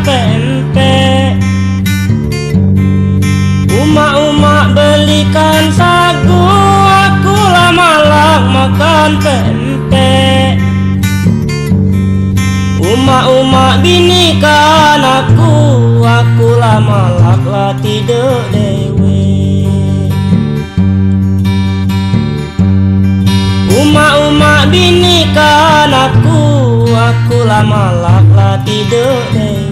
pempek Umak-umak belikan sagu Aku lama-lama makan pempek. Umak-umak binikan aku Aku lama-lama tidur dewe. Umak-umak binikan aku Aku lama-lama tidur dewe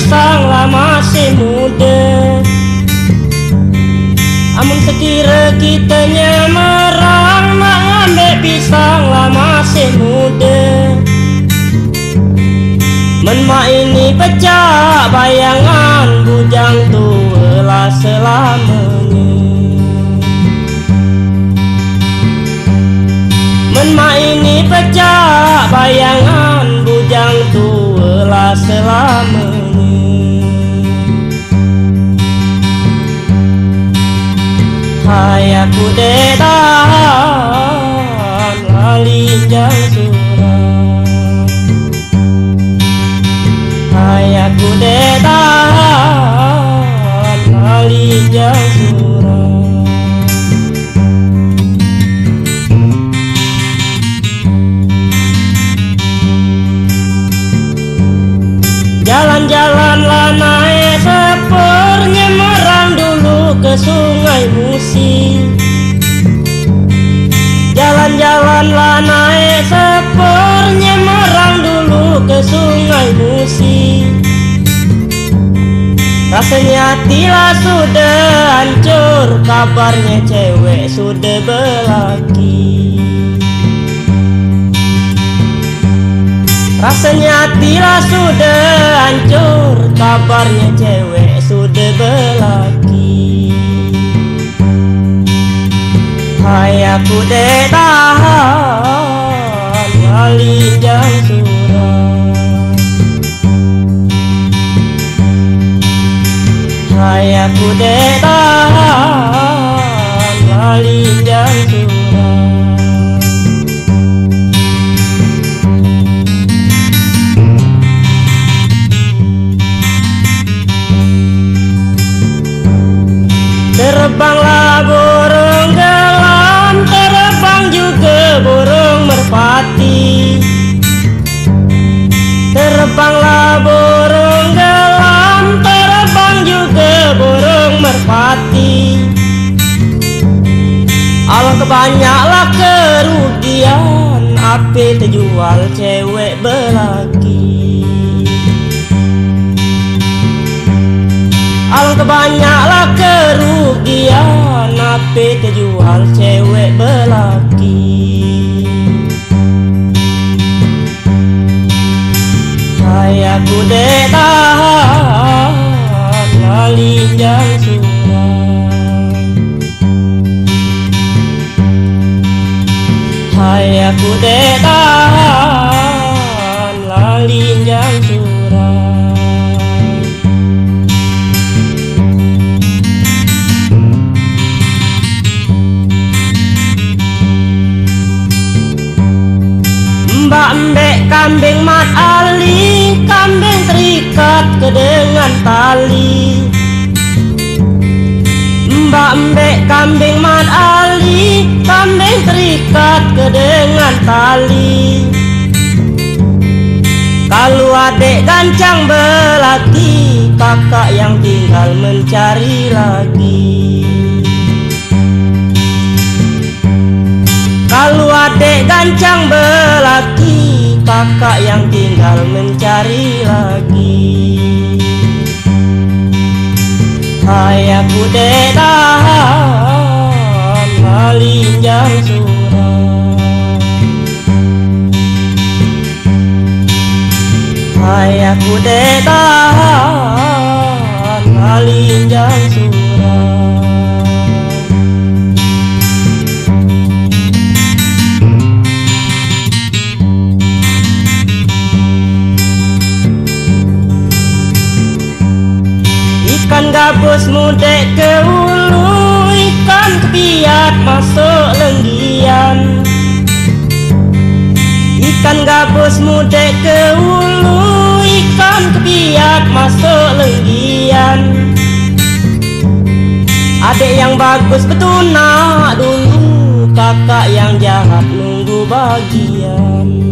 Mengambil pisang lah masih muda. Amun sekira kitanya marang Mengambil pisang lah masih muda. Menma ini pecah bayangan Bujang tua lah selamanya. Menma ini pecah bayangan bujang tua lah selamanya Aku dedan lalinjang surau Hai aku dedan lalinjang surau Jalan-jalan naik sepur Nyemerang dulu ke sungai Musi Rasanya tila sudah hancur Kabarnya cewek sudah berlaki. Rasanya tila sudah hancur Kabarnya cewek sudah berlaki. Hai aku detahan Malinjang surau Hai aku detahan Malinjang surau Terbanglah kebanyaklah kerugian Api terjual cewek belaki. Alangkah banyaklah kerugian Api terjual cewek belaki. Hai aku detahan Lalinjang kambing mat ali Kambing terikat ke dengan tali. Mbak Mbek kambing mat ali Kambing terikat ke dengan tali. Kalau adek gancang belati Kakak yang tinggal mencari lagi. Kalau adek gancang belaki kakak yang tinggal mencari lagi. Ayahku dedahan malinjang surat Ayahku dedahan malinjang surat gabus mudek ke ulu Ikan kepiat masuk lenggian. Ikan gabus mudek ke ulu Ikan kepiat masuk lenggian. Adik yang bagus betuna dulu Kakak yang jahat nunggu bagian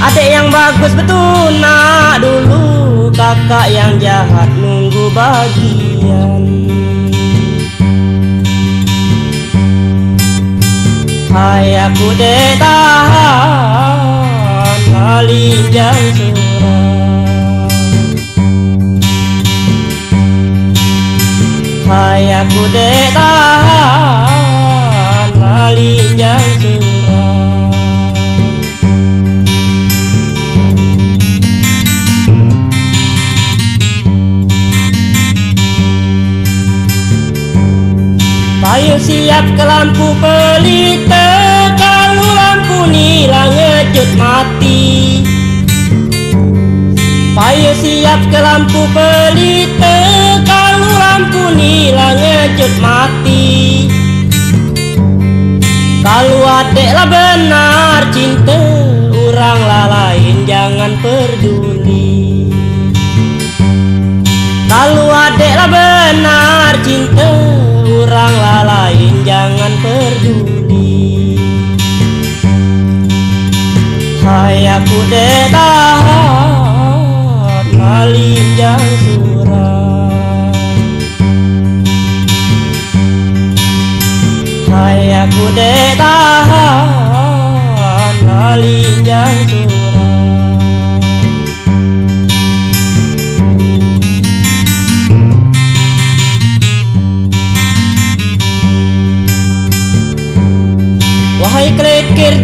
Adik yang bagus betul nak dulu Kakak yang jahat nunggu bagian. Hai aku dek tahan Malinjang surau Hai aku dek ke lampu pelita Kalau lampu nila ngejut mati. Ayo siap ke lampu pelita Kalau lampu nila ngejut mati. Kalau adeklah benar cinta Orang lain jangan peduli. Kalau adeklah benar cinta jangan peduli. Hai aku detahan malinjang surau Hai aku detahan malinjang surau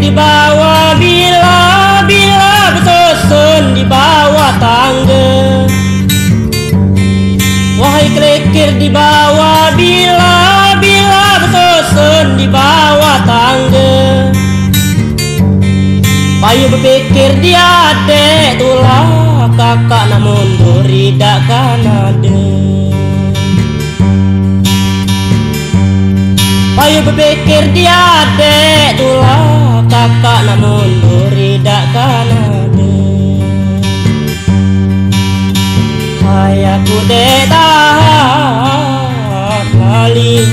di bawah bila bila bersusun di bawah tangga. Wahai kelekir di bawah bila bila bersusun di bawah tangga. Payu berpikir dia adek tulah kakak nak mundur tidak kan ada Ayo berpikir dia dek tulah tapak namun buridak kanade Hayaku tetap paling